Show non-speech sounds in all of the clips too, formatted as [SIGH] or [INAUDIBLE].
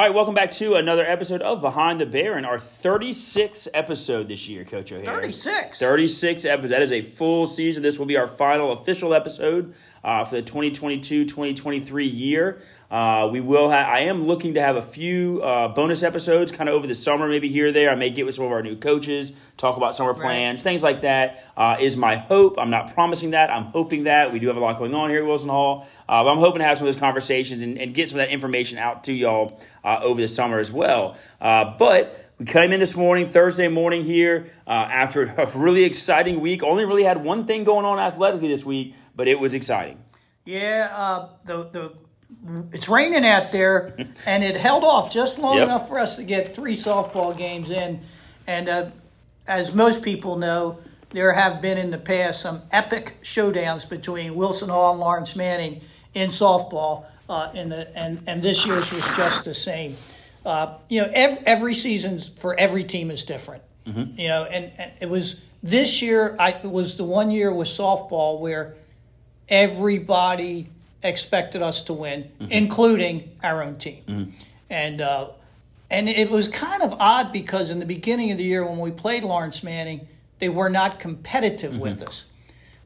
All right, welcome back to another episode of Behind the Baron, our 36th episode this year, Coach O'Hare. 36. 36 episodes. That is a full season. This will be our final official episode uh, for the 2022-2023 year. Uh, we will. Ha- I am looking to have a few uh, bonus episodes, kind of over the summer, maybe here or there. I may get with some of our new coaches, talk about summer plans, things like that. Uh, is my hope. I'm not promising that. I'm hoping that we do have a lot going on here at Wilson Hall, uh, but I'm hoping to have some of those conversations and, and get some of that information out to y'all uh, over the summer as well. Uh, but we came in this morning, Thursday morning here, uh, after a [LAUGHS] really exciting week. Only really had one thing going on athletically this week, but it was exciting. Yeah, uh, the the it's raining out there, [LAUGHS] and it held off just long Yep. enough for us to get three softball games in. And uh, as most people know, there have been in the past some epic showdowns between Wilson Hall and Laurence Manning in softball. Uh, in the and and this year's was just the same. Uh, you know, every, every season for every team is different. You know, and, and it was this year. I it was the one year with softball where everybody expected us to win, mm-hmm. including our own team. Mm-hmm. And uh, and it was kind of odd because in the beginning of the year when we played Laurence Manning, they were not competitive with mm-hmm. us.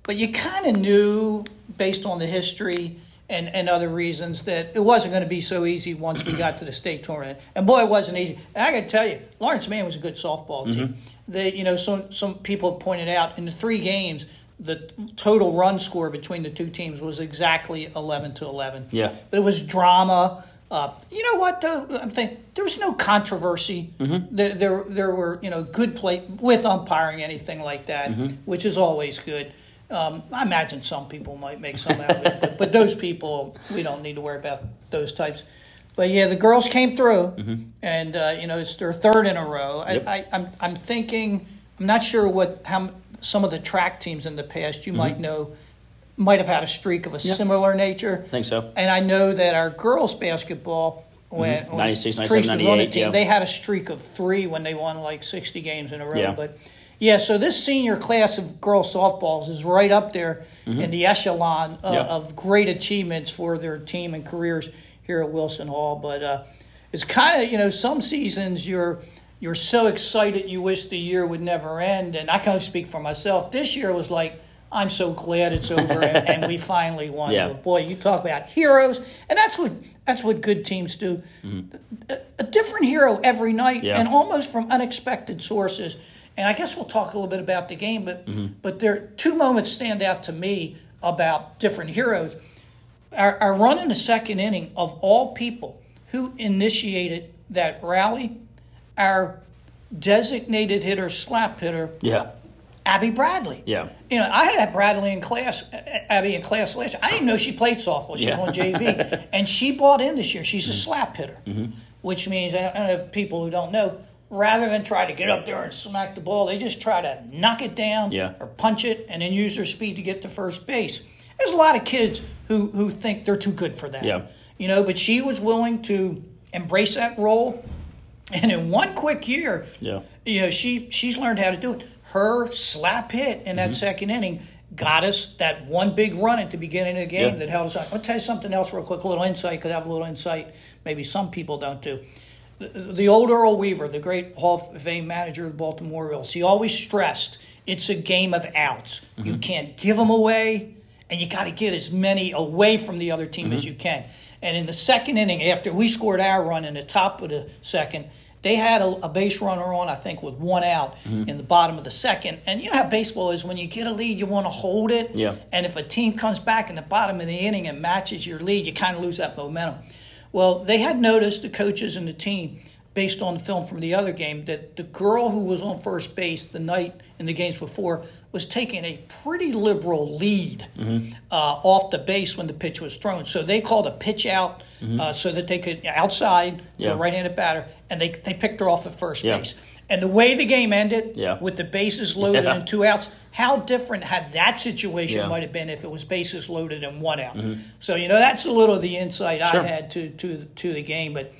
But you kind of knew, based on the history and, and other reasons, that it wasn't going to be so easy once we got to the state tournament. And boy, it wasn't easy. And I got to tell you, Laurence Manning was a good softball team. They, you know, some some people have pointed out in the three games, the total run score between the two teams was exactly eleven to eleven. Yeah. but it was drama. Uh, you know what? Though I'm thinking there was no controversy. There, there, there were you know good play with umpiring, anything like that, which is always good. Um, I imagine some people might make some out of it, but, but those people we don't need to worry about those types. But yeah, the girls came through, and uh, you know it's their third in a row. Yep. I, I, I'm I'm thinking I'm not sure what how some of the track teams in the past you might know might have had a streak of a similar nature. I think so. And I know that our girls basketball when, when 96, 97, Teresa was on the 98, team, yeah. they had a streak of three when they won like 60 games in a row. Yeah. But yeah, so this senior class of girls softballs is right up there in the echelon uh, Mm-hmm. Yeah. of great achievements for their team and careers here at Wilson Hall. But uh, it's kind of you know some seasons you're you're so excited you wish the year would never end, and I can only speak for myself. This year was like. I'm so glad it's over and, and we [LAUGHS] finally won. Yeah. But boy, you talk about heroes, and that's what that's what good teams do. A, a different hero every night, Mm-hmm. Yeah. and almost from unexpected sources. And I guess we'll talk a little bit about the game, but Mm-hmm. but there two moments stand out to me about different heroes. Our, our run in the second inning of all people who initiated that rally, our designated hitter, slap hitter, Yeah. Abby Bradley. Yeah. You know, I had Bradley in class, Abby in class last year. I didn't know she played softball. She Yeah. was on JV. [LAUGHS] and she bought in this year. She's a mm-hmm. slap hitter, mm-hmm. which means, I don't know, people who don't know, rather than try to get up there and smack the ball, they just try to knock it down Yeah. or punch it and then use their speed to get to first base. There's a lot of kids who, who think they're too good for that. Yeah. You know, but she was willing to embrace that role. [LAUGHS] And in one quick year, Yeah. you know, she she's learned how to do it. Her slap hit in Mm-hmm. that second inning got us that one big run at the beginning of the game Yeah. that held us on. I'll tell you something else real quick, a little insight, because I have a little insight maybe some people don't do. The, the old Earl Weaver, the great Hall of Fame manager of the Baltimore Orioles, he always stressed it's a game of outs. Mm-hmm. You can't give them away, and you got to get as many away from the other team Mm-hmm. as you can. And in the second inning, after we scored our run in the top of the second, they had a, a base runner on, I think, with one out Mm-hmm. in the bottom of the second. And you know how baseball is when you get a lead, you want to hold it. Yeah. And if a team comes back in the bottom of the inning and matches your lead, you kind of lose that momentum. Well, they had noticed, the coaches and the team, based on the film from the other game, that the girl who was on first base the night in the games before was taking a pretty liberal lead uh, off the base when the pitch was thrown. So they called a pitch out uh, so that they could outside Yeah. the right-handed batter, and they they picked her off at first Yeah. base. And the way the game ended, Yeah. with the bases loaded and two outs, how different had that situation Yeah. Mm-hmm. might have been if it was bases loaded and one out. So you know that's a little of the insight Sure. I had to to to the game, but.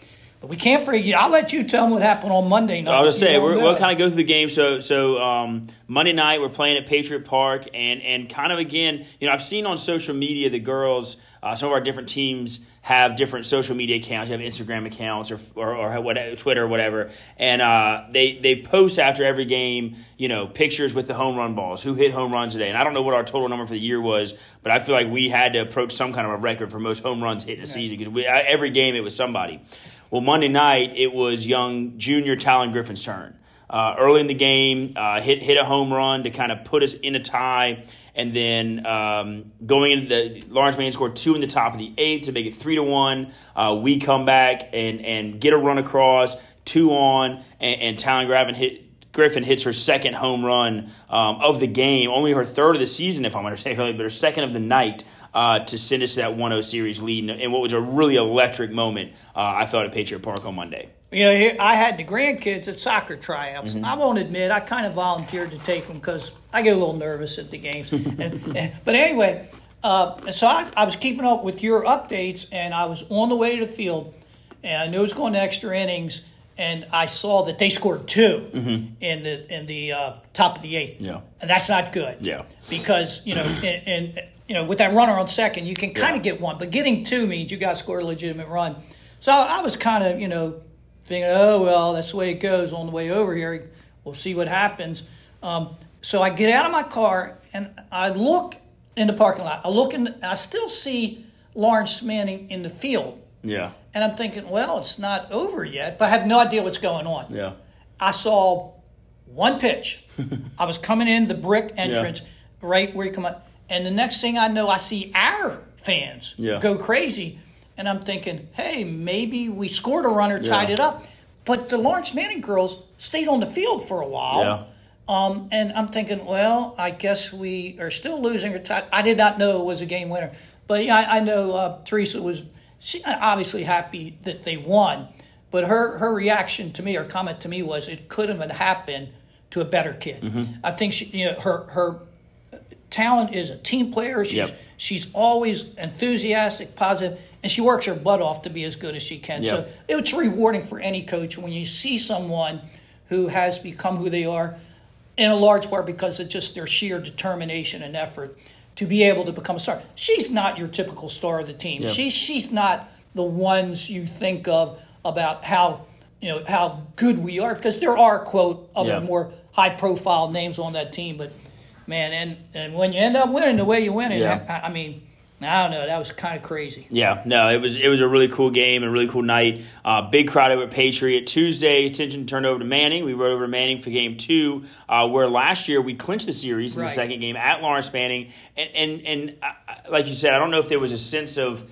But we can't forget. I'll let you tell them what happened on Monday night. I was say we're, we'll kind of go through the game. So so um, Monday night we're playing at Patriot Park, and and kind of again, you know, I've seen on social media the girls, uh, some of our different teams have different social media accounts. You have Instagram accounts or or, or whatever, Twitter or whatever, and uh, they they post after every game, you know, pictures with the home run balls, who hit home runs today. And I don't know what our total number for the year was, but I feel like we had to approach some kind of a record for most home runs hit in a season because every game it was somebody. Well, Monday night it was young junior Talon Griffin's turn. Uh, early in the game, uh, hit hit a home run to kind of put us in a tie, and then um, going into the Laurence Manning scored two in the top of the eighth to make it three to one. Uh, we come back and and get a run across, two on, and, and Talon Griffin hit. Griffin hits her second home run um, of the game, only her third of the season, if I'm understanding [LAUGHS] correctly, but her second of the night uh, to send us that 1 0 series lead and what was a really electric moment, uh, I felt, at Patriot Park on Monday. You know, I had the grandkids at soccer tryouts. Mm-hmm. I won't admit, I kind of volunteered to take them because I get a little nervous at the games. [LAUGHS] and, and- but anyway, uh, so I, I was keeping up with your updates, and I was on the way to the field, and I knew it was going to extra innings, and I saw that they scored 2 in the in the uh, top of the eighth. Mm-hmm. Yeah. and that's not good. Yeah. because you know, and, and you know, with that runner on second, you can kind Yeah. of get one, but getting two means you got to score a legitimate run. So I was kind of, you know, thinking, oh well, that's the way it goes on the way over here. We'll see what happens. Um, so I get out of my car and I look in the parking lot. I look in, and I still see Laurence Manning in the field, Yeah. and I'm thinking, well, it's not over yet, but I have no idea what's going on. Yeah. I saw one pitch. [LAUGHS] I was coming in the brick entrance, right where you come up, and the next thing I know, I see our fans Yeah. go crazy, and I'm thinking, hey, maybe we scored a runner, tied Yeah. it up, but the Laurence Manning girls stayed on the field for a while. Yeah. Um, and I'm thinking, well, I guess we are still losing or tied. I did not know it was a game winner, but yeah, I, I know uh, Teresa was she obviously happy that they won, but her her reaction to me, her comment to me was, it couldn't have happened to a better kid. Mm-hmm. I think she, you know, her her Talon is a team player. She's Yep. she's always enthusiastic, positive, and she works her butt off to be as good as she can. So it's rewarding for any coach when you see someone who has become who they are, in a large part because of just their sheer determination and effort to be able to become a star. She's not your typical star of the team. Yep. She's she's not the ones you think of about how you know how good we are because there are quote other Yeah. more high profile names on that team, but man, and and when you end up winning the way you win it, Yeah. I, I mean, I don't know, that was kind of crazy. Yeah, no, it was it was a really cool game and a really cool night. Uh, big crowd over at Patriot. Tuesday, attention turned over to Manning. We rode over to Manning for game two, uh, where last year we clinched the series in Right. the second game at Laurence Manning. And and and uh, like you said, I don't know if there was a sense of.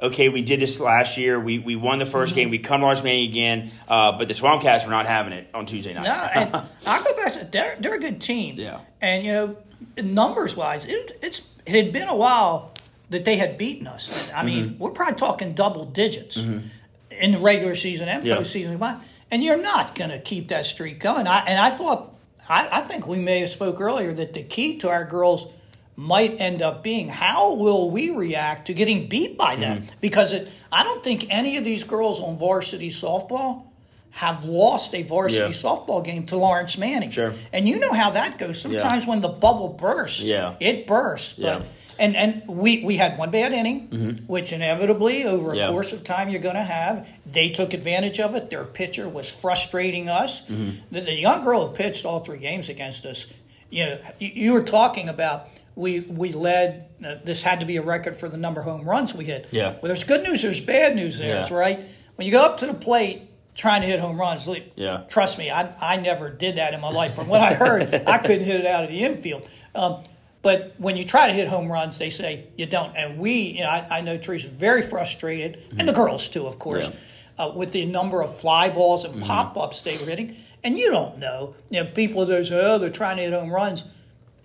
Okay, we did this last year. We we won the 1st Mm-hmm. game. We come to Laurence Manning again, uh, but the Swamp Cats were not having it on Tuesday night. No, and [LAUGHS] I'll go back to they're they're a good team. Yeah. and you know, numbers wise, it, it's it had been a while that they had beaten us. I mean, Mm-hmm. we're probably talking double digits in the regular season and Yeah. postseason. And you're not going to keep that streak going. I, and I thought, I, I think we may have spoke earlier that the key to our girls might end up being how will we react to getting beat by them? Mm-hmm. Because it, I don't think any of these girls on varsity softball have lost a varsity Yeah. softball game to Laurence Manning. Sure. And you know how that goes. Sometimes when the bubble bursts, Yeah. it bursts. But Yeah. and and we we had one bad inning, which inevitably over a Mm-hmm. Yeah. course of time you're going to have. They took advantage of it. Their pitcher was frustrating us. Mm-hmm. The, the young girl who pitched all three games against us. You know, you, were talking about we we led. Uh, this had to be a record for the number of home runs we hit. Yeah. Well, there's good news. There's bad news. There, Yeah. right? When you go up to the plate trying to hit home runs, li- Yeah. trust me, I, I never did that in my life. From what I heard, [LAUGHS] I couldn't hit it out of the infield. Um, but when you try to hit home runs, they say you don't. And we, you know, I, I know Teresa's very frustrated, and the girls too, of course, uh, with the number of fly balls and pop ups they were hitting. And you don't know. You know, people that say, oh, they're trying to hit home runs.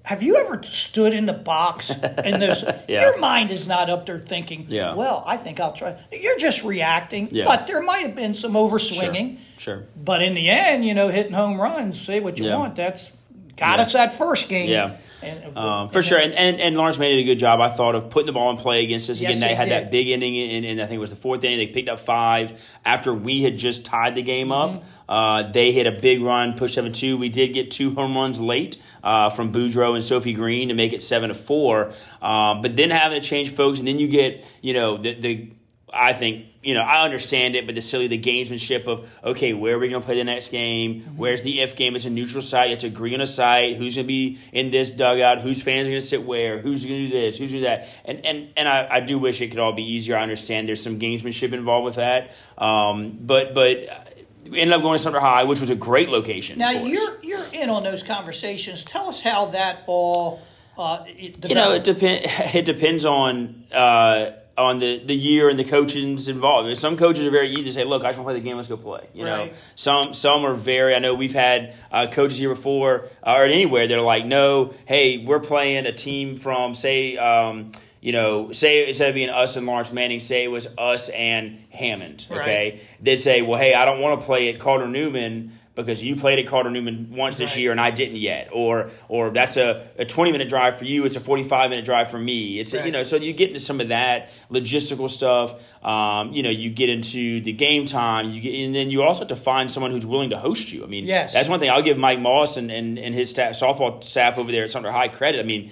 Have you ever stood in the box and this? [LAUGHS] Yeah. Your mind is not up there thinking, Yeah. well, I think I'll try. You're just reacting. Yeah. But there might have been some overswinging. Sure. But in the end, you know, hitting home runs, say what you want, that's got Yeah. us that first game. Yeah. And, Um, for sure, and, and and Laurence made a good job. I thought of putting the ball in play against us Yes, again. They had did. that big inning, in, in I think it was the fourth inning. They picked up five after we had just tied the game Mm-hmm. up. Uh, they hit a big run, push seven two. We did get two home runs late uh, from Boudreaux and Sophie Green to make it seven to four. Um, but then having to change folks, and then you get you know the the I think you know I understand it, but the silly the gamesmanship of okay, where are we going to play the next game? Where's the if game? It's a neutral site. You have to agree on a site. Who's going to be in this dugout? Whose fans are going to sit where? Who's going to do this? Who's going to do that? And and and I, I do wish it could all be easier. I understand there's some gamesmanship involved with that, um, but but. We ended up going to Sumter High, which was a great location. now you're you're in on those conversations. Tell us how that all. Uh, you know, it depends. [LAUGHS] It depends on uh, on the, the year and the coaching's involved. I mean, some coaches are very easy to say, "Look, I just want to play the game. Let's go play." You know, some some are very. I know we've had uh, coaches here before uh, or anywhere. They're like, "No, hey, we're playing a team from say." Um, you know, say instead of being us and Laurence Manning, say it was us and Hammond. Okay, Right. they'd say, "Well, hey, I don't want to play at Cardinal Newman because you played at Cardinal Newman once this Right. year and I didn't yet," or or that's a, a twenty minute drive for you, it's a forty five minute drive for me. It's a, you know, so you get into some of that logistical stuff. Um, you know, you get into the game time, you get, and then you also have to find someone who's willing to host you. I mean, Yes. that's one thing I'll give Mike Moss and, and, and his staff, softball staff over there at Sumter High credit. I mean.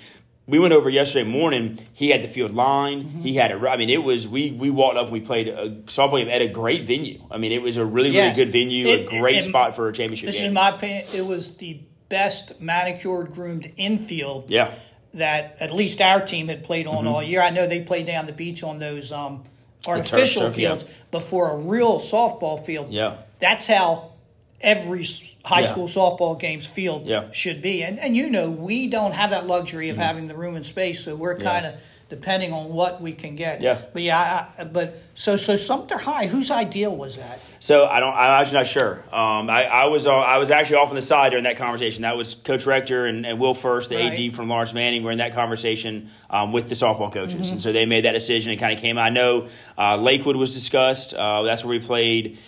We went over yesterday morning. He had the field line. Mm-hmm. He had a. I mean, it was we we walked up and we played a softball game at a great venue. I mean, it was a really Yes. really good venue, It- a great it- spot for a championship This game. is my opinion. It was the best manicured, groomed infield yeah, that at least our team had played on Mm-hmm. all year. I know they played down the beach on those um, artificial turf, yeah. fields, but for a real softball field, Yeah. that's how every high Yeah. school softball game's field Yeah. Mm-hmm. should be. And and you know we don't have that luxury of having the room and space, so we're kind of depending on what we can get. Yeah. But yeah, I- but so so Sumter High, whose idea was that? So I don't. I'm actually not sure. Um, I, I was uh, I was actually off on the side during that conversation. That was Coach Rector and, and Will First, the Right. AD from Laurence Manning, were in that conversation um, with the softball coaches, Mm-hmm. and so they made that decision. and kind of came. I know uh, Lakewood was discussed. Uh, that's where we played.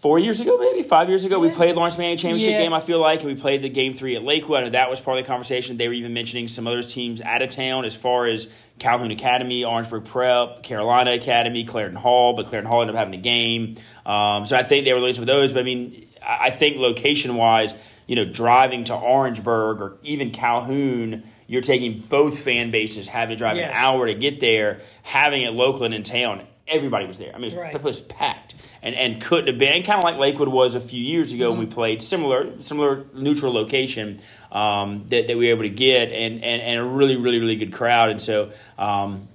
Four years ago, maybe five years ago, we played Laurence Manning championship Yeah. game. I feel like, and we played the game three at Lakewood. I know that was part of the conversation. They were even mentioning some other teams out of town, as far as Calhoun Academy, Orangeburg Prep, Carolina Academy, Clarendon Hall. But Clarendon Hall ended up having a game, um, so I think they were looking for those. But I mean, I I think location wise, you know, driving to Orangeburg or even Calhoun, you're taking both fan bases, having to drive Yes. an hour to get there, having it local and in town. Everybody was there. I mean, it was- Right. the place was packed and and couldn't have been kind of like Lakewood was a few years ago when we played similar similar neutral location um, that, that we were able to get and, and and a really really really good crowd. And so um,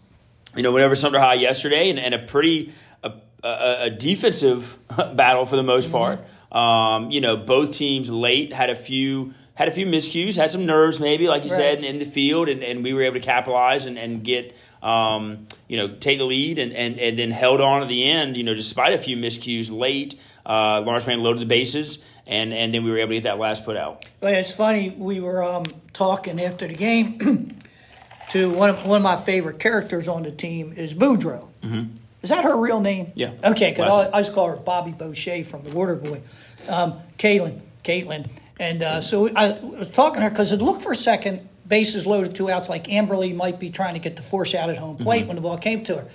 you know whenever Sumter High yesterday and, and a pretty a, a, a defensive [LAUGHS] battle for the most part um, you know both teams late had a few had a few miscues had some nerves maybe like you said in, in the field and, and we were able to capitalize and, and get um, you know take the lead and, and, and then held on to the end you know despite a few miscues late uh, Laurence Man loaded the bases and, and then we were able to get that last put out Well, it's funny. We were um, talking after the game [CLEARS THROAT] to one of one of my favorite characters on the team is Boudreaux. Mm-hmm. Is that her real name? Yeah. Okay, because I, I just call her Bobby Boucher from the Water Boy. Um, Caitlin, Caitlin, and uh, so I was talking to her because it looked for a second, bases loaded, two outs, like Amberly might be trying to get the force out at home plate Mm-hmm. when the ball came to her.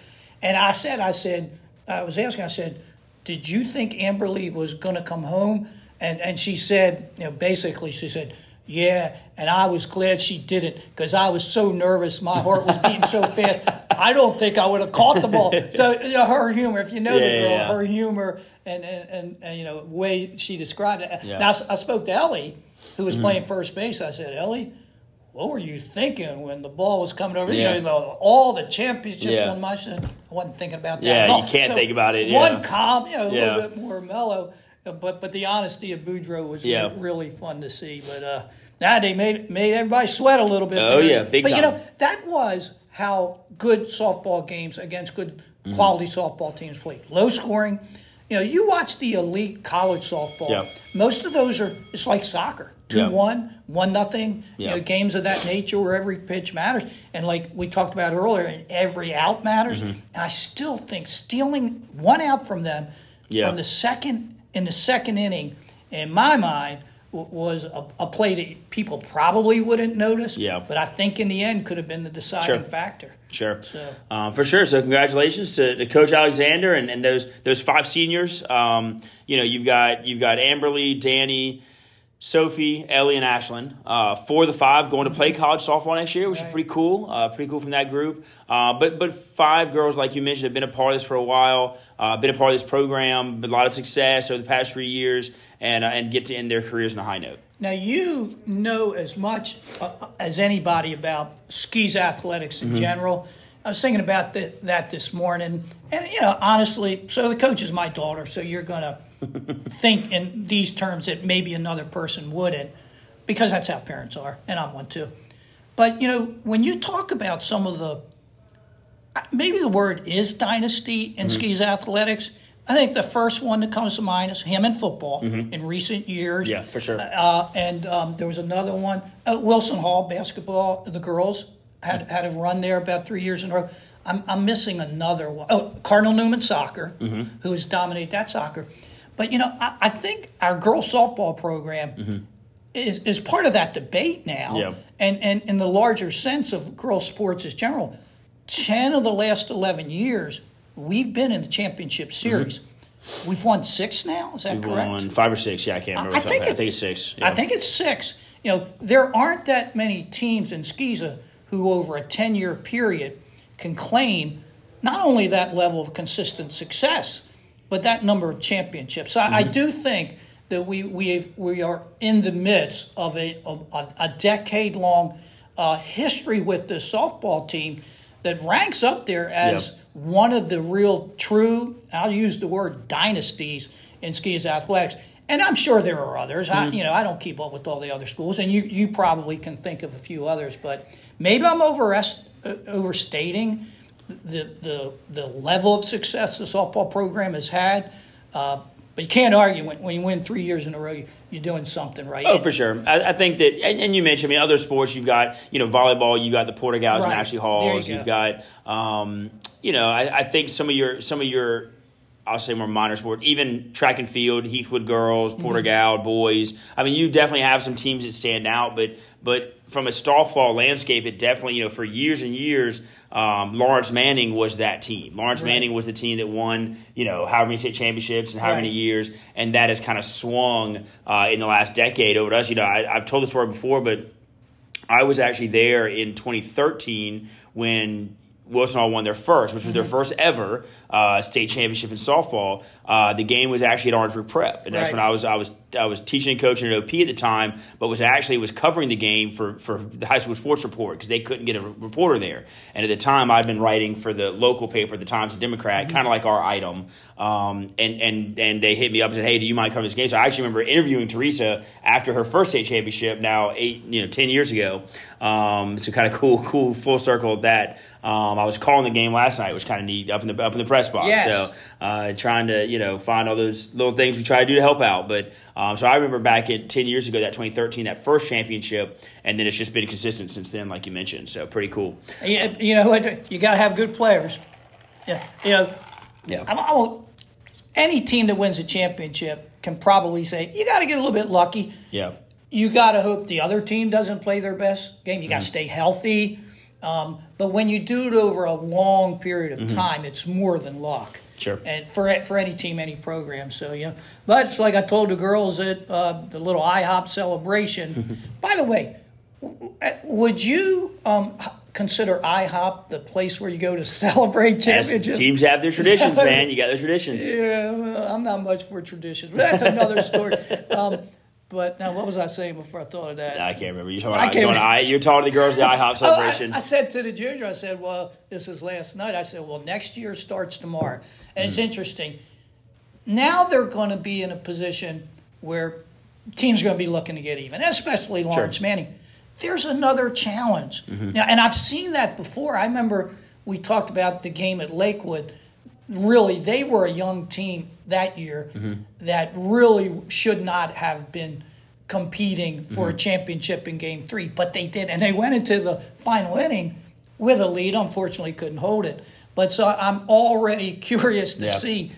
And I said, I said, I was asking, I said, did you think Amberly was going to come home? And and she said, you know, basically, she said, yeah. And I was glad she didn't because I was so nervous. My heart was beating so [LAUGHS] fast. I don't think I would have caught the ball. So you know, her humor, if you know the girl, yeah. her humor and, and, and, and you know way she described it. Yeah. Now I spoke to Ellie, who Mm-hmm. was playing first base. I said, Ellie, what were you thinking when the ball was coming over? Yeah. You know, all the championship Yeah. on my side. I wasn't thinking about that. Yeah, at all. you can't think about it, Yeah. One calm, you know, a Yeah. little bit more mellow. But but the honesty of Boudreaux was Yeah. really fun to see. But uh, now they made made everybody sweat a little bit. Oh, there. yeah, big But you know that was how good softball games against good quality softball teams played. Low scoring. You know, you watch the elite college softball. Yeah. Most of those are it's like soccer. Two Yeah. one, one nothing. You know, games of that nature where every pitch matters. And like we talked about earlier, and every out matters. Mm-hmm. And I still think stealing one out from them Yeah. from the second in the second inning, in my mind, w- was a, a play that people probably wouldn't notice. Yeah. But I think in the end could have been the deciding Sure. factor. Sure, So- um, for sure. So congratulations to, to Coach Alexander and, and those those five seniors. Um, you know, you've got you've got Amberly, Danny, Sophie, Ellie, and Ashlyn. Uh, four of the five going to play college softball next year, which is pretty cool. Uh, pretty cool from that group. Uh, but but five girls, like you mentioned, have been a part of this for a while. Uh, been a part of this program, been a lot of success over the past three years, and uh, and get to end their careers on a high note. Now you know as much uh, as anybody about SCISA athletics in Mm-hmm. general. I was thinking about th- that this morning, and you know, honestly, so the coach is my daughter, so you're gonna think in these terms that maybe another person wouldn't, because that's how parents are, and I'm one too. But you know, when you talk about some of the, maybe the word is dynasty in SCISA athletics. I think the first one that comes to mind is him in football in recent years. Yeah, for sure. Uh, and um, there was another one, uh, Wilson Hall basketball. The girls had had a run there about three years in a row. I'm, I'm missing another one. Oh, Cardinal Newman soccer, who has dominated that soccer. But you know, I, I think our girls softball program mm-hmm. is is part of that debate now. Yeah. And and in the larger sense of girls sports as general, ten of the last eleven years we've been in the championship mm-hmm. series. We've won six now. Is that We've correct? won five or six. Yeah, I can't remember. I off the top of think it- I think it's six. I think it's six. You know, there aren't that many teams in SCISA who, over a 10 year period, can claim not only that level of consistent success, but that number of championships. So I, I do think that we, we, we are in the midst of a, of a, decade long uh, history with this softball team that ranks up there as Yep. one of the real true, I'll use the word dynasties in SCISA athletics. And I'm sure there are others. I, you know, I don't keep up with all the other schools, and you, you probably can think of a few others. But maybe I'm overest, uh, overstating the, the the level of success the softball program has had. Uh, but you can't argue when, when you win three years in a row, you, you're doing something right. Oh, for sure. I, I think that, and, and you mentioned, I mean, other sports, you've got, you know, volleyball, you've got the Porter-Gauds and Ashley Halls, you you've got, um, you know, I, I think some of your, some of your, I'll say more minor sport, even track and field, Heathwood girls, Mm-hmm. Gaud boys. I mean, you definitely have some teams that stand out, but, but from a softball landscape, it definitely, you know, for years and years, um, Laurence Manning was that team. Laurence Right. Manning was the team that won, you know, however many state championships and how Right. many years, and that has kind of swung uh, in the last decade over to us. You know, I, I've told the story before, but I was actually there in 2013 when Wilson Hall won their first, which was Mm-hmm. their first ever uh, state championship in softball. Uh, the game was actually at Orangeburg Prep, and that's Right. when I was I was I was teaching and coaching at OP at the time, but was actually was covering the game for for the high school sports report because they couldn't get a reporter there. And at the time, I'd been writing for the local paper, the Times and Democrat, Mm-hmm. kind of like our item. Um, and and and they hit me up and said, "Hey, do you mind covering this game?" So I actually remember interviewing Teresa after her first state championship, now eight you know ten years ago. Um, so kind of cool, cool full circle of that. Um, I was calling the game last night, which kind of neat up in the up in the press box. Yes. So uh, trying to you know find all those little things we try to do to help out. But um, so I remember back in ten years ago, that 2013, that first championship, and then it's just been consistent since then, like you mentioned. So pretty cool. You, you know what? You got to have good players. Yeah, you know, Yeah. I'm, I won't- any team that wins a championship can probably say you got to get a little bit lucky. Yeah. You got to hope the other team doesn't play their best game. You got to stay healthy. Um, but when you do it over a long period of time, it's more than luck. Sure. And for for any team, any program. So yeah. But it's like I told the girls at uh, the little IHOP celebration. [LAUGHS] By the way, would you um, consider IHOP the place where you go to [LAUGHS] celebrate As championships? teams have their traditions, man. You got their traditions. Yeah, well, I'm not much for traditions, but that's another story. [LAUGHS] Um, but now, what was I saying before I thought of that? I can't remember. You're talking I about can't going to I, you're talking to the girls [LAUGHS] the IHOP Oh, I, celebration. I said to the junior, I said, well, this is last night. I said, well, next year starts tomorrow. And Mm. it's interesting. Now they're going to be in a position where teams are going to be looking to get even, especially Laurence Manning. There's another challenge. Mm-hmm. Now, and I've seen that before. I remember we talked about the game at Lakewood. Really, they were a young team that year Mm-hmm. that really should not have been competing for Mm-hmm. a championship in game three, but they did. And they went into the final inning with a lead. Unfortunately, couldn't hold it. But so I'm already [LAUGHS] curious to Yeah. see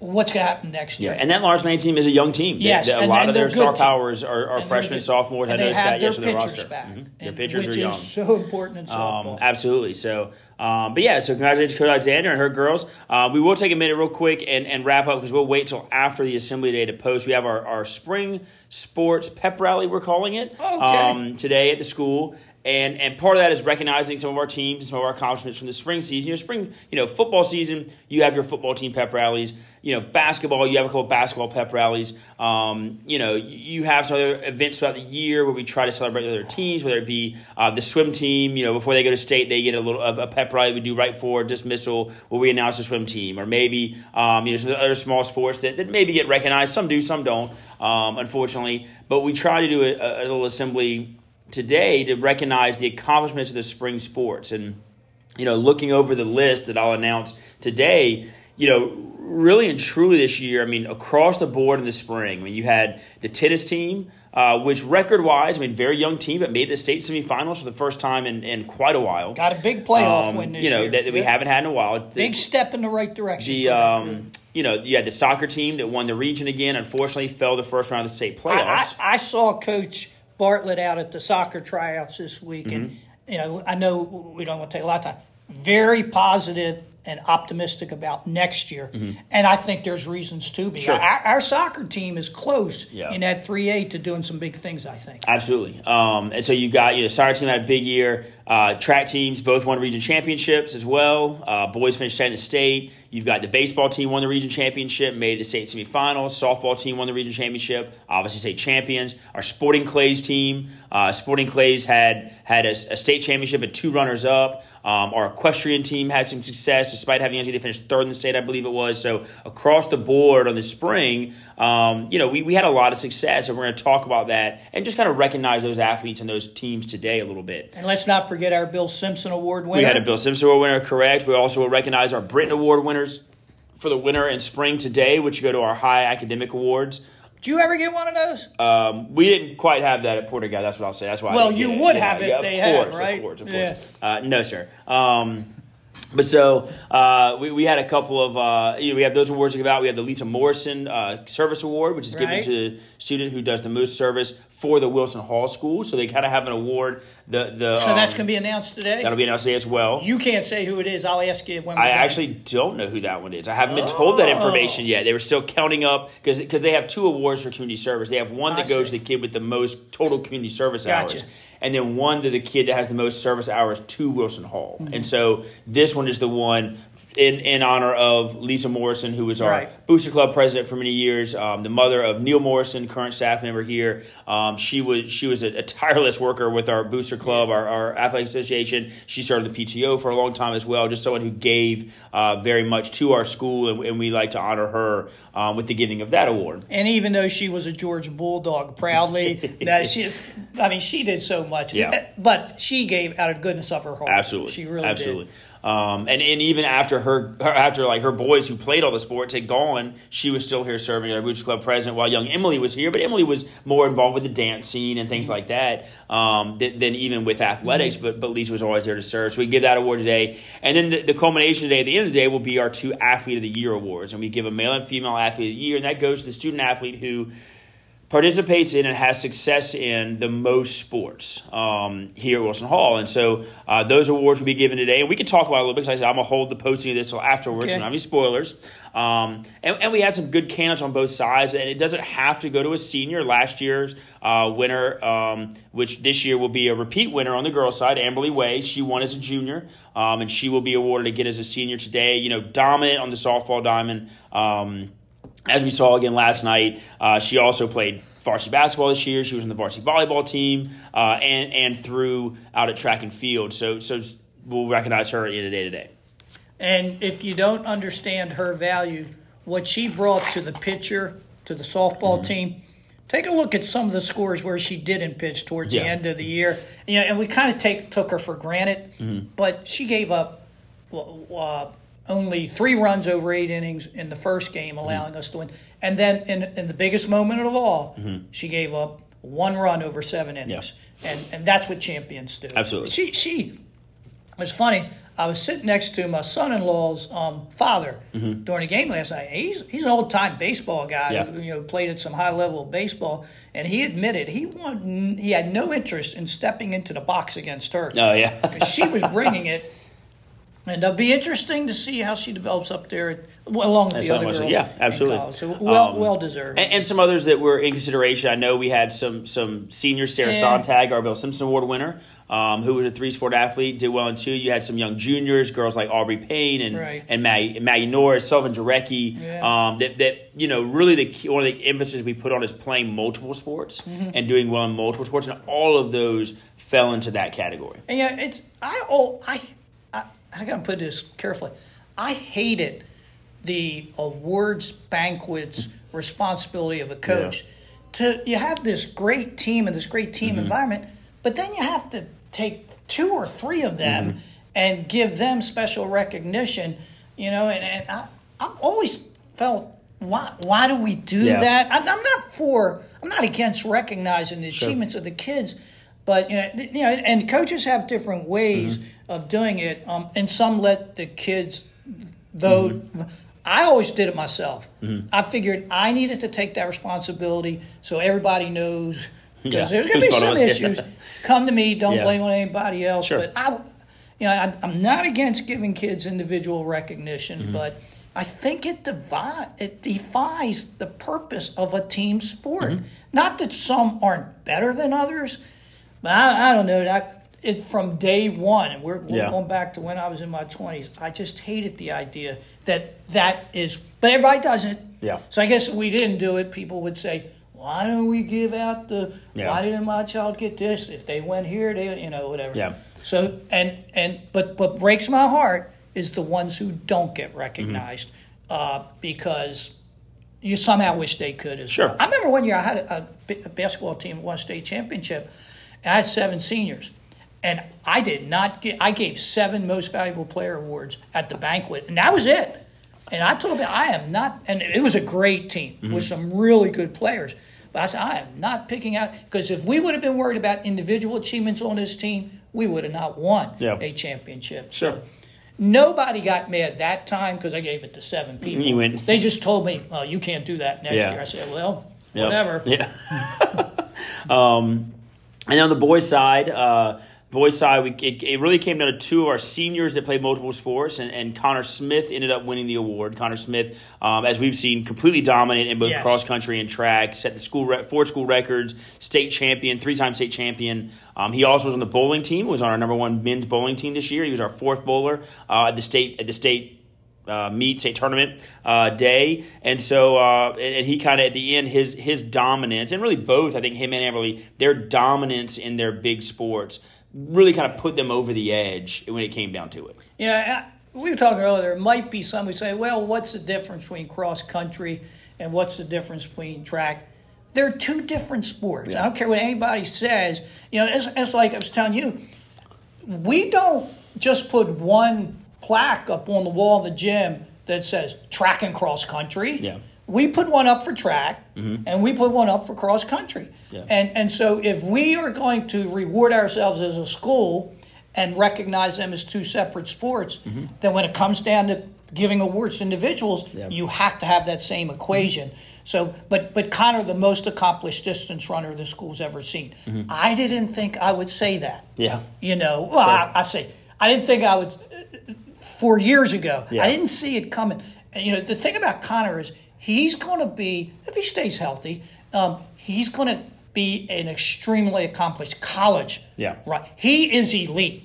what's going to happen next year. Yeah, and that Laurence Manning team is a young team. They- Yes, they- a lot of their star team. powers are, are freshmen, they're- sophomores. I and they noticed have that their yesterday. pitchers roster. back. Mhm. Their pitchers are young. is so important in softball. Um, absolutely. So, um, but yeah, so congratulations to Coach Alexander and her girls. Uh, we will take a minute real quick and, and wrap up because we'll wait till after the assembly day to post. We have our, our spring sports pep rally, we're calling it, Okay. um, today at the school. And, and part of that is recognizing some of our teams and some of our accomplishments from the spring season. You know, spring, you know, football season, you have your football team pep rallies. You know, basketball, you have a couple basketball pep rallies. Um, you know, you have some other events throughout the year where we try to celebrate other teams, whether it be uh, the swim team. You know, before they go to state, they get a little a, a pep rally we do right for dismissal where we announce the swim team, or maybe um, you know some other small sports that, that maybe get recognized. Some do, some don't, um, unfortunately. But we try to do a, a little assembly today to recognize the accomplishments of the spring sports and you know looking over the list that I'll announce today you know really and truly this year I mean across the board in the spring I mean you had the tennis team uh, which record wise I mean very young team but made the state semifinals for the first time in, in quite a while Got a big playoff Um, win this you know year. that, that we haven't had in a while Big step in the right direction. the for that group. um, you know you had the soccer team that won the region again unfortunately fell the first round of the state I, playoffs I, I saw Coach Bartlett out at the soccer tryouts this week, and Mm-hmm. you know I know we don't want to take a lot of time. Very positive and optimistic about next year, and I think there's reasons to be. Mm-hmm. Sure. Our, our soccer team is close Yeah. in that three A to doing some big things. I think. Absolutely. Um, and so you got you know, the soccer team had a big year. Uh, track teams both won region championships as well. Uh, boys finished second state. You've got the baseball team won the region championship, made the state semifinals. Softball team won the region championship, obviously state champions. Our Sporting Clays team, uh, Sporting Clays had had a, a state championship and two runners up. Um, our equestrian team had some success despite having actually finished third in the state, I believe it was. So across the board on the spring, um, you know, we, we had a lot of success, and we're going to talk about that and just kind of recognize those athletes and those teams today a little bit. And let's not forget our Bill Simpson Award winner. We had a Bill Simpson Award winner, correct. We also will recognize our Britton Award winners for the winter in spring today, which go to our high academic awards. Did you ever get one of those? Um, we didn't quite have that at Porter-Gaud. That's what I'll say. That's why. Well, you get it. would Yeah, have if yeah, they of had, course, right? Of course, of Yeah. Uh, no, sir. Um, but so uh, we, we had a couple of uh, you know, we have those awards to give out. We have the Lisa Morrison uh, Service Award, which is Right. given to a student who does the most service for the Wilson Hall School. So they kind of have an award. The the So that's um, going to be announced today. that'll be announced today as well. You can't say who it is. I'll ask you when. I actually don't know who that one is. I haven't been told that information yet. They were still counting up because because they have two awards for community service. They have one I that goes see. to the kid with the most total community service Gotcha. hours, and then one to the kid that has the most service hours to Wilson Hall. Mm-hmm. And so this one is the one. In, in honor of Lisa Morrison, who was our Right. Booster Club president for many years, um, the mother of Neil Morrison, current staff member here. Um, she was she was a, a tireless worker with our Booster Club, our, our athletic association. She started the PTO for a long time as well. Just someone who gave uh, very much to our school, and, and we like to honor her um, with the giving of that award. And even though she was a Georgia Bulldog, proudly, [LAUGHS] that she is, I mean, she did so much. Yeah. But she gave out of goodness of her heart. Absolutely, She really absolutely. did. Um, and and even after her, her after like her boys who played all the sports had gone, she was still here serving as our Boots Club president while young Emily was here. But Emily was more involved with the dance scene and things like that um, than, than even with athletics. Mm-hmm. But but Lisa was always there to serve. So we give that award today, and then the, the culmination today at the end of the day will be our two athlete of the year awards, and we give a male and female athlete of the year, and that goes to the student athlete who participates in and has success in the most sports um, here at Wilson Hall. And so uh, those awards will be given today. And we can talk about it a little bit because I said I'm going to hold the posting of this till afterwards. Okay. So have any spoilers. Um, and, and we had some good candidates on both sides. And it doesn't have to go to a senior. Last year's uh, winner, um, which this year will be a repeat winner on the girls' side, Amberly Way. She won as a junior. Um, and she will be awarded again as a senior today. You know, dominant on the softball diamond. As we saw again last night, uh, she also played varsity basketball this year. She was in the varsity volleyball team uh, and and threw out at track and field. So so we'll recognize her the end of the day. And if you don't understand her value, what she brought to the pitcher, to the softball Mm-hmm. team, take a look at some of the scores where she didn't pitch towards Yeah. the end of the year. You know, and we kind of take took her for granted, Mm-hmm. but she gave up uh, only three runs over eight innings in the first game, Mm-hmm. allowing us to win. And then in, in the biggest moment of all, Mm-hmm. she gave up one run over seven innings. And, and that's what champions do. Absolutely. She, she was funny. I was sitting next to my son-in-law's um, father during a game last night. He's he's an old-time baseball guy Yeah. who you know played at some high level of baseball, and he admitted he want, he had no interest in stepping into the box against her. Oh yeah. [LAUGHS] she was bringing it. And it'll be interesting to see how she develops up there, at- well, along with That's the other girls. say. Yeah, absolutely. So well, Um, well deserved. And, and some others that were in consideration. I know we had some some seniors. Sarah Yeah. Sontag, our Bill Simpson Award winner, um, who was a three sport athlete, did well in two. You had some young juniors, girls like Aubrey Payne and Right. and Maggie, Maggie Norris, Sullivan Jarecki. Yeah. Um, that that you know really the key, one of the emphasis we put on is playing multiple sports Mm-hmm. and doing well in multiple sports, and all of those fell into that category. And yeah, it's I oh I I, I gotta put this carefully. I hated the awards banquets responsibility of a coach. To you have this great team and this great team mm-hmm. environment, but then you have to take two or three of them mm-hmm. and give them special recognition. You know, and, and I I've always felt why why do we do Yeah. that? I'm, I'm not for I'm not against recognizing the achievements of the kids, but you know, you know, and coaches have different ways mm-hmm. Of doing it. Um, and some let the kids, though. I always did it myself. I figured I needed to take that responsibility so everybody knows because Yeah. there's going to be some issues. Come to me. Don't Yeah. blame on anybody else. Sure. But I, you know, I, I'm not against giving kids individual recognition, Mm-hmm. but I think it devi- it defies the purpose of a team sport. Mm-hmm. Not that some aren't better than others, but I, I don't know that. It from day one, and we're, we're Yeah. going back to when I was in my twenties. I just hated the idea that that is, but everybody does it. Yeah. So I guess if we didn't do it, people would say, "Why don't we give out the? Yeah. Why didn't my child get this? If they went here, they, you know, whatever." Yeah. So and and but what breaks my heart is the ones who don't get recognized uh, because you somehow wish they could as Sure. well. I remember one year I had a, a a basketball team won state championship, and I had seven seniors. And I did not get, I gave seven most valuable player awards at the banquet, and that was it. And I told them, I am not, and it was a great team with some really good players. But I said, I am not picking out, because if we would have been worried about individual achievements on this team, we would have not won Yeah. a championship. Sure. Nobody got mad that time because I gave it to seven people. They just told me, "Oh, you can't do that next Yeah. year." I said, "Well, Yep. whatever." Yeah. [LAUGHS] um, and on the boys' side, uh, boys' side, we, it, it really came down to two of our seniors that played multiple sports, and, and Connor Smith ended up winning the award. Connor Smith, um, as we've seen, completely dominant in both Yes. cross country and track, set the school re- four school records, state champion, three time state champion. Um, he also was on the bowling team. Was on our number one men's bowling team this year. He was our fourth bowler uh, at the state at the state uh, meet state tournament uh, day, and so uh, and, and he kind of at the end his his dominance and really both I think him and Amberly their dominance in their big sports really kind of put them over the edge when it came down to it. Yeah, we were talking earlier. There might be some who say, "Well, what's the difference between cross country and what's the difference between track?" They're two different sports. I don't care what anybody says. You know, it's, it's like I was telling you. We don't just put one plaque up on the wall of the gym that says track and cross country. Yeah. We put one up for track, mm-hmm. and we put one up for cross country. Yeah. And and so if we are going to reward ourselves as a school and recognize them as two separate sports, mm-hmm. then when it comes down to giving awards to individuals, Yeah. you have to have that same equation. Mm-hmm. So, but but Connor, the most accomplished distance runner the school's ever seen. I didn't think I would say that. Yeah. You know, well, I, I say I didn't think I would. Uh, four years ago, Yeah. I didn't see it coming. And you know, the thing about Connor is he's going to be, if he stays healthy, um, he's going to be an extremely accomplished college. Yeah. Right. He is elite,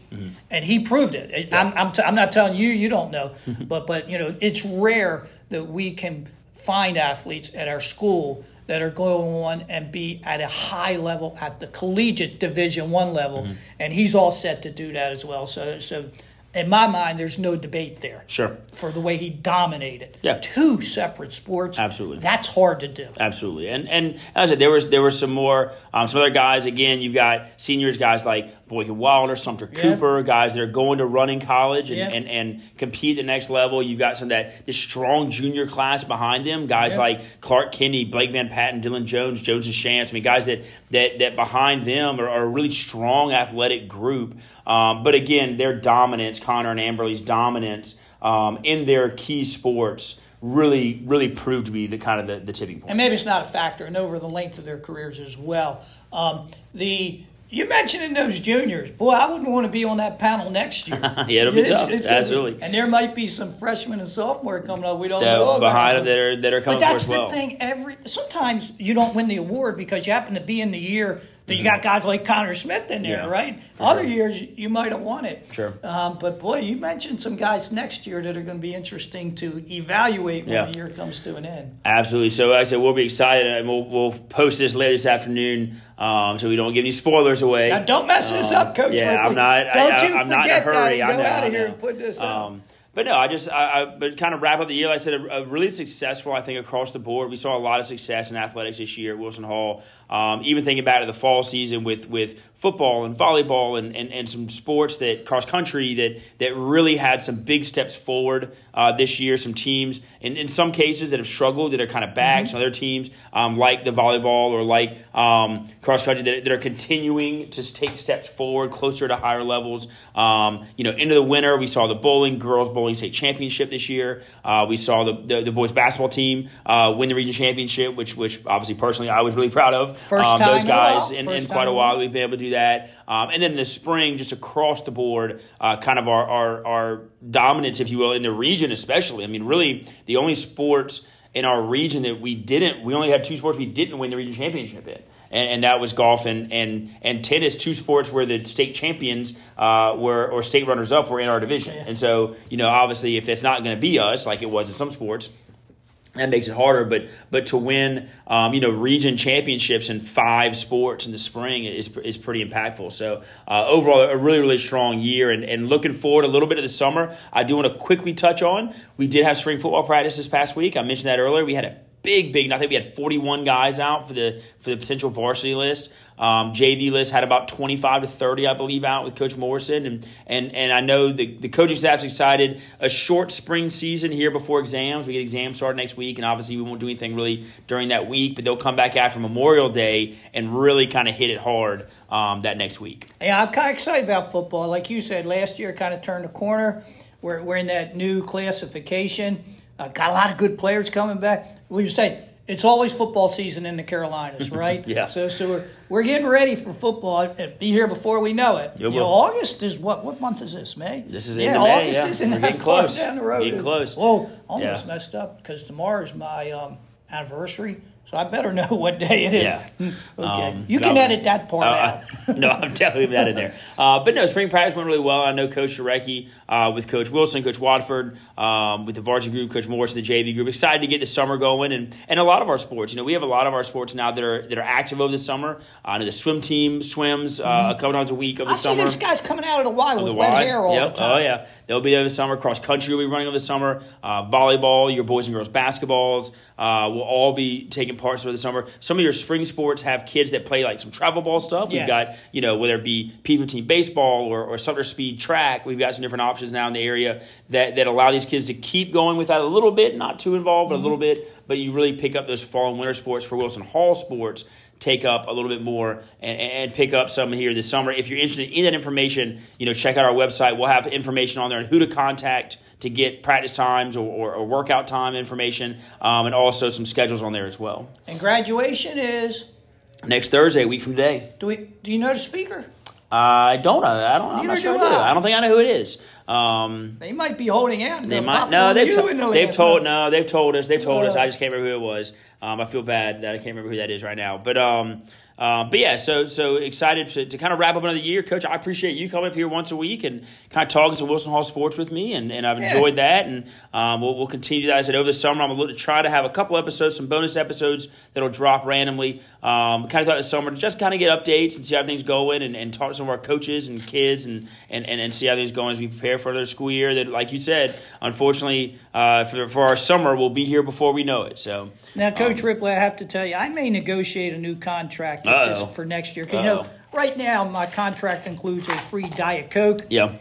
and he proved it. It- I'm, I'm, t- I'm not telling you, you don't know, [LAUGHS] but but you know, it's rare that we can find athletes at our school that are going on and be at a high level at the collegiate division one level and he's all set to do that as well so so in my mind there's no debate there Sure. for the way he dominated Yeah. two separate sports Absolutely. that's hard to do Absolutely, and and as I said, there was there were some more um, some other guys. Again, you've got seniors, guys like Boykin Wilder, Sumter Yeah. Cooper, guys that are going to run in college and, Yeah. and, and compete at the next level. You've got some of that this strong junior class behind them. Guys Yeah. like Clark Kinney, Blake Van Patten, Dylan Jones, Jones and Chance. I mean, guys that that that behind them are, are a really strong athletic group. Um, but again, their dominance, Connor and Amberly's dominance um, in their key sports, really really proved to be the kind of the, the tipping point. and maybe it's not a factor, and over the length of their careers as well. Um, the you mentioning those juniors, boy, I wouldn't want to be on that panel next year. [LAUGHS] Yeah, it'll be It's- tough. it's gonna be- Absolutely. and there might be some freshmen and sophomore coming up we don't That- know about. behind them that are that are coming But that's as well. the thing. Every sometimes you don't win the award because you happen to be in the year that you got guys like Connor Smith in there. Yeah, right? Other sure. years you might have won it. Sure. Um, but boy, you mentioned some guys next year that are going to be interesting to evaluate when Yeah. the year comes to an end. Absolutely. So, like I said, we'll be excited, and we'll, we'll post this later this afternoon, um, so we don't give any spoilers away. Now, don't mess this Um, up, Coach. Yeah, Ripley. I'm not. Don't I, you I, I'm not in a forget that hurry. and I go out of here and put this up. But no, I just, I, I, but kind of wrap up the year. Like I said, a, a really successful. I think across the board, we saw a lot of success in athletics this year at Wilson Hall. Um, even thinking back to the fall season with with football and volleyball and, and, and some sports that cross country that that really had some big steps forward uh, this year. Some teams, in, in some cases, that have struggled, that are kind of back. Some other teams, um, like the volleyball or like um, cross country, that, that are continuing to take steps forward, closer to higher levels. Um, you know, into the winter, we saw the bowling girls bowling state championship this year. Uh, we saw the, the, the boys basketball team uh, win the region championship, which which obviously personally I was really proud of. First um, time those in guys in, First in quite a in while. we've been able to do that. Um, and then in the spring, just across the board, uh, kind of our, our our dominance, if you will, in the region especially. I mean, really the only sports in our region that we didn't we only had two sports we didn't win the region championship in. And, and that was golf and, and and tennis two sports where the state champions uh, were or state runners up were in our division. And so you know obviously if it's not going to be us like it was in some sports that makes it harder, but but to win, um, you know, region championships in five sports in the spring is is pretty impactful. So uh, overall, a really really strong year, and, and looking forward a little bit of the summer. I do want to quickly touch on. We did have spring football practice this past week. I mentioned that earlier. We had a big big. I think we had forty one guys out for the for the potential varsity list. Um, JV list had about twenty five to thirty, I believe, out with Coach Morrison, and and and I know the the coaching staff's excited. A short spring season here before exams. We get exams started next week, and obviously we won't do anything really during that week. But they'll come back after Memorial Day and really kind of hit it hard um, that next week. Yeah, I'm kind of excited about football. Like you said, last year kind of turned the corner. We're, we're in that new classification. Uh, got a lot of good players coming back. We you say it's always football season in the Carolinas, [LAUGHS] right? Yeah. So so we're, we're getting ready for football. It'll be here before we know it. You know, August is what? What month is this? May. This is yeah. into May, August yeah. isn't We're that getting close. down the road. Getting close. Whoa, almost Yeah. messed up because tomorrow's my um, anniversary. So I better know [LAUGHS] what day it is. Yeah. [LAUGHS] okay. Um, you can I- edit that part Uh, out. [LAUGHS] no, I'm definitely that in there. Uh, but no, spring practice went really well. I know Coach Sharecki uh, with Coach Wilson, Coach Watford, um, with the varsity group, Coach Morrison, the JV group. Excited to get the summer going, and and a lot of our sports. You know, we have a lot of our sports now that are that are active over the summer. Uh, I know the swim team swims uh, a couple times a week over I the see those guys coming out of the Y with The hair all Yep. the time. Oh yeah, they'll be there this summer. Cross country will be running over the summer. Uh, volleyball, your boys and girls basketballs uh, will all be taking parts over the summer. Some of your spring sports have kids that play like some travel ball stuff. Yes. We've got you know whether it be P15 baseball or, or Sumter Speed track. We've got some different options now in the area that that allow these kids to keep going with that a little bit, not too involved, but a mm-hmm. little bit. But you really pick up those fall and winter sports for Wilson Hall sports take up a little bit more and, and pick up some here this summer. If you're interested in that information, you know, check out our website. We'll have information on there on who to contact to get practice times or, or, or workout time information, um, and also some schedules on there as well. And graduation is. Next Thursday, a week from today. Do we? Do you know the speaker? I don't know. I don't. I'm Neither not sure. do I. I. Don't think I know who it is. Um, They might be holding out. They might no. They've you to- the they've told no. They've told us. They've told us. Uh. I just can't remember who it was. Um, I feel bad that I can't remember who that is right now. But um, uh, but yeah. So so excited to, to kind of wrap up another year, Coach. I appreciate you coming up here once a week and kind of talking to Wilson Hall sports with me, and, and I've Yeah. enjoyed that. And um, we'll, we'll continue that. I said over the summer, I'm going to try to have a couple episodes, some bonus episodes that'll drop randomly. Um, kind of thought this summer to just kind of get updates and see how everything's going, and, and talk to some of our coaches and kids, and, and, and, and see how things going as we prepare for another school year. That, like you said, unfortunately, uh, for, for our summer, we'll be here before we know it. So Now, Coach Ripley, I have to tell you, I may negotiate a new contract with Uh-oh. this for next year because you know right now my contract includes a free Diet Coke. Yeah.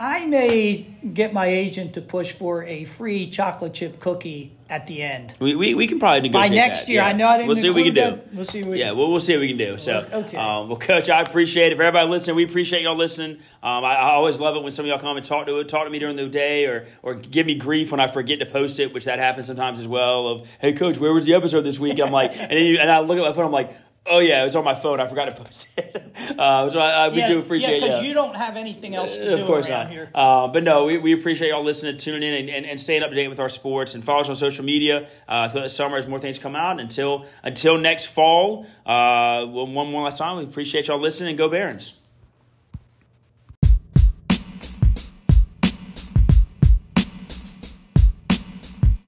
I may get my agent to push for a free chocolate chip cookie at the end. We, we, we can probably negotiate By next that, year, yeah. I know I didn't We'll see what we can include do. that. We'll see what we yeah, we'll, we'll see what we can do. So, Okay. um, well, Coach, I appreciate it. For everybody listening, we appreciate y'all listening. Um, I, I always love it when some of y'all come and talk to talk to me during the day, or or give me grief when I forget to post it, which that happens sometimes as well. Of hey, Coach, where was the episode this week? And I'm like, [LAUGHS] and then you, and I look at my phone, I'm like. Oh yeah, it was on my phone. I forgot to post [LAUGHS] it. Uh, so I, I, we do appreciate Yeah, because yeah. you don't have anything else to do Of course around not. here. Uh, but no, we, we appreciate y'all listening, tuning in, and, and, and staying up to date with our sports. And follow us on social media uh, throughout the summer as more things come out. Until until next fall, uh, one one last time, we appreciate y'all listening. And go Barons.